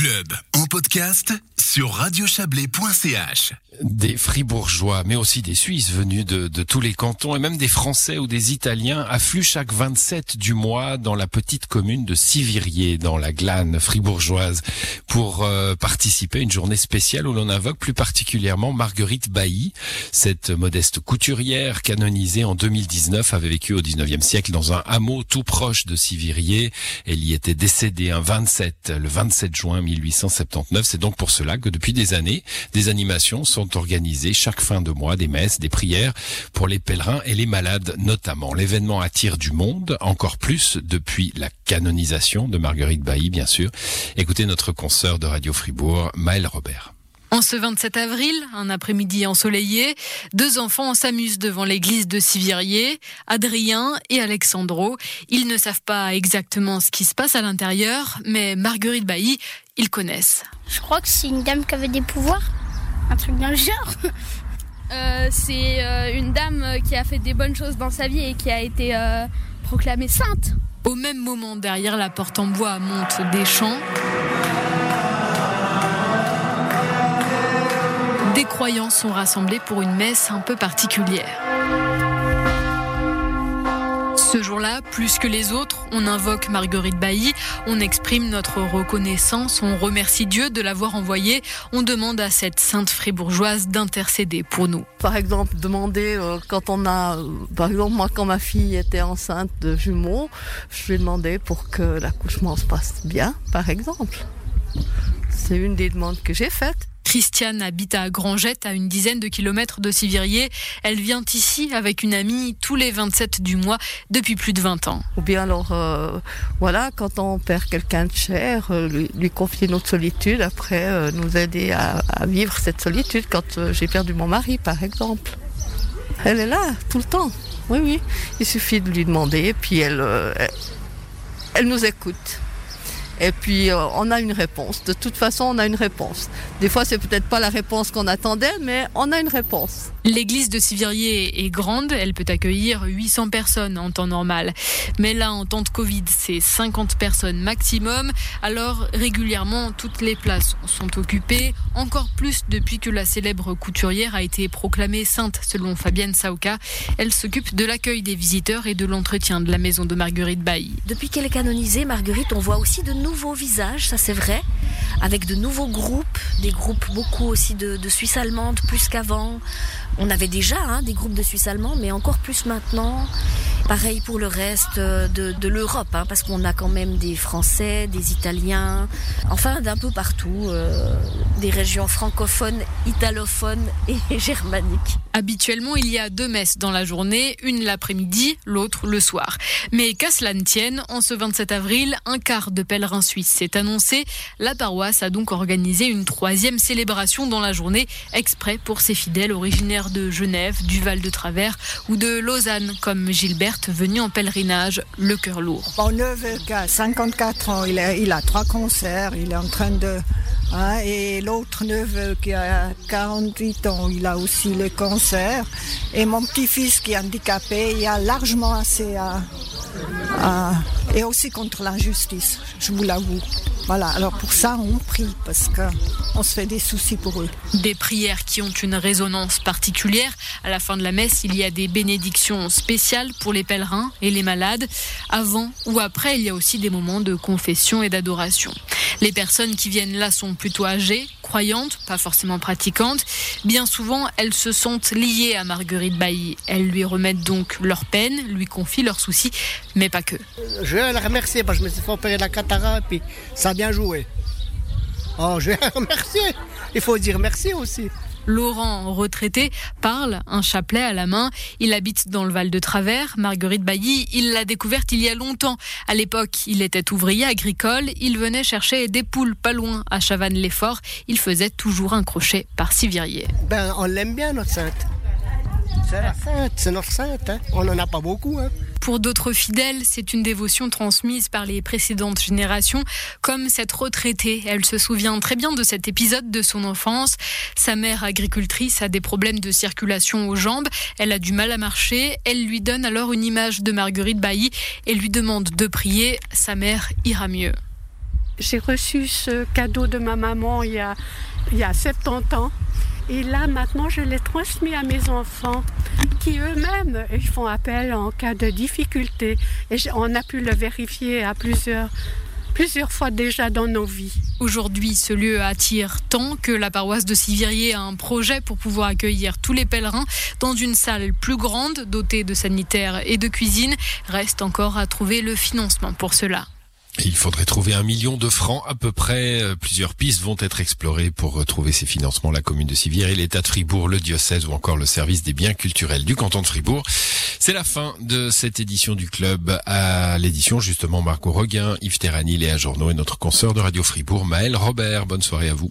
club en podcast sur radiochablais.ch. Des Fribourgeois, mais aussi des Suisses venus de, de, tous les cantons et même des Français ou des Italiens affluent chaque 27 du mois dans la petite commune de Sivirier, dans la glane fribourgeoise, pour euh, participer à une journée spéciale où l'on invoque plus particulièrement Marguerite Bailly. Cette modeste couturière canonisée en 2019 avait vécu au 19e siècle dans un hameau tout proche de Sivirier. Elle y était décédée un 27, le 27 juin 1879. C'est donc pour cela que depuis des années, des animations sont organisées chaque fin de mois, des messes, des prières pour les pèlerins et les malades notamment. L'événement attire du monde, encore plus depuis la canonisation de Marguerite Bailly, bien sûr. Écoutez notre consoeur de Radio Fribourg, Maëlle Robert. En ce 27 avril, un après-midi ensoleillé, deux enfants s'amusent devant l'église de Sivirier, Adrien et Alexandro. Ils ne savent pas exactement ce qui se passe à l'intérieur, mais Marguerite Bailly, ils connaissent. Je crois que c'est une dame qui avait des pouvoirs, un truc dans le genre. Euh, c'est euh, une dame qui a fait des bonnes choses dans sa vie et qui a été euh, proclamée sainte. Au même moment, derrière la porte en bois montent des chants. Des croyants sont rassemblés pour une messe un peu particulière. Ce jour-là, plus que les autres, on invoque Marguerite Bailly, on exprime notre reconnaissance, on remercie Dieu de l'avoir envoyée, on demande à cette sainte fribourgeoise d'intercéder pour nous. Par exemple, demander euh, quand on a, euh, par exemple, moi quand ma fille était enceinte de jumeaux, je lui ai demandé pour que l'accouchement se passe bien, par exemple. C'est une des demandes que j'ai faites. Christiane habite à Grangette, à une dizaine de kilomètres de Sivirier. Elle vient ici avec une amie tous les 27 du mois depuis plus de 20 ans. Ou bien alors, euh, voilà, quand on perd quelqu'un de cher, euh, lui, confier notre solitude, après euh, nous aider à, vivre cette solitude quand j'ai perdu mon mari, par exemple. Elle est là, tout le temps. Oui, oui. Il suffit de lui demander, puis elle, elle nous écoute. Et puis euh, on a une réponse. De toute façon, on a une réponse. Des fois, c'est peut-être pas la réponse qu'on attendait, mais on a une réponse. L'église de Sivirier est grande, elle peut accueillir 800 personnes en temps normal. Mais là, en temps de Covid, c'est 50 personnes maximum. Alors, régulièrement, toutes les places sont occupées, encore plus depuis que la célèbre couturière a été proclamée sainte, selon Fabienne Sauka. Elle s'occupe de l'accueil des visiteurs et de l'entretien de la maison de Marguerite Bailly. Depuis qu'elle est canonisée, Marguerite, on voit aussi de nouveaux visages, ça c'est vrai, avec de nouveaux groupes, des groupes beaucoup aussi de, de Suisse allemande, plus qu'avant. On avait déjà hein, des groupes de Suisse allemands, mais encore plus maintenant. Pareil pour le reste de, de l'Europe, hein, parce qu'on a quand même des Français, des Italiens, enfin d'un peu partout, euh, des régions francophones, italophones et germaniques. Habituellement, il y a deux messes dans la journée, une l'après-midi, l'autre le soir. Mais qu'à cela ne tienne, en ce 27 avril, un quart de pèlerins suisses s'est annoncé. La paroisse a donc organisé une troisième célébration dans la journée, exprès pour ses fidèles originaires de Genève, du Val de Travers ou de Lausanne, comme Venue en pèlerinage, le cœur lourd. Mon neveu qui a 54 ans, il a, trois concerts, il est en train de... Hein, et l'autre neveu qui a 48 ans, il a aussi le cancer. Et mon petit-fils qui est handicapé, il a largement assez à et aussi contre l'injustice, je vous l'avoue. Voilà, alors pour ça, on prie parce qu'on se fait des soucis pour eux. Des prières qui ont une résonance particulière. À la fin de la messe, il y a des bénédictions spéciales pour les pèlerins et les malades. Avant ou après, il y a aussi des moments de confession et d'adoration. Les personnes qui viennent là sont plutôt âgées, croyantes, pas forcément pratiquantes. Bien souvent, elles se sentent liées à Marguerite Bailly. Elles lui remettent donc leurs peines, lui confient leurs soucis, mais pas que. Je vais la remercier parce que je me suis fait opérer la cataracte puis ça a bien joué. Oh, je vais la remercier. Il faut dire merci aussi. Laurent, retraité, parle, un chapelet à la main. Il habite dans le Val de Travers. Marguerite Bailly, il l'a découverte il y a longtemps. À l'époque, il était ouvrier agricole. Il venait chercher des poules pas loin à Chavannes-les-Forts. Il faisait toujours un crochet par Sivirier. Ben, on l'aime bien, notre sainte. C'est la sainte, c'est notre sainte. Hein. On n'en a pas beaucoup. Hein. Pour d'autres fidèles, c'est une dévotion transmise par les précédentes générations, comme cette retraitée. Elle se souvient très bien de cet épisode de son enfance. Sa mère agricultrice a des problèmes de circulation aux jambes. Elle a du mal à marcher. Elle lui donne alors une image de Marguerite Bailly et lui demande de prier. Sa mère ira mieux. j'ai reçu ce cadeau de ma maman il y a, il y a 70 ans. Et là, maintenant, je l'ai transmis à mes enfants qui eux-mêmes font appel en cas de difficulté. Et on a pu le vérifier à plusieurs, plusieurs fois déjà dans nos vies. Aujourd'hui, ce lieu attire tant que la paroisse de Sivirier a un projet pour pouvoir accueillir tous les pèlerins dans une salle plus grande, dotée de sanitaires et de cuisine. Reste encore à trouver le financement pour cela. Il faudrait trouver un million de francs à peu près. Euh, plusieurs pistes vont être explorées pour retrouver ces financements. La commune de Sivière, l'État de Fribourg, le diocèse ou encore le service des biens culturels du canton de Fribourg. C'est la fin de cette édition du club. À l'édition, justement, Marco Reguin, Yves Terrani, Léa Journaux et notre consoeur de Radio Fribourg, Maël Robert. Bonne soirée à vous.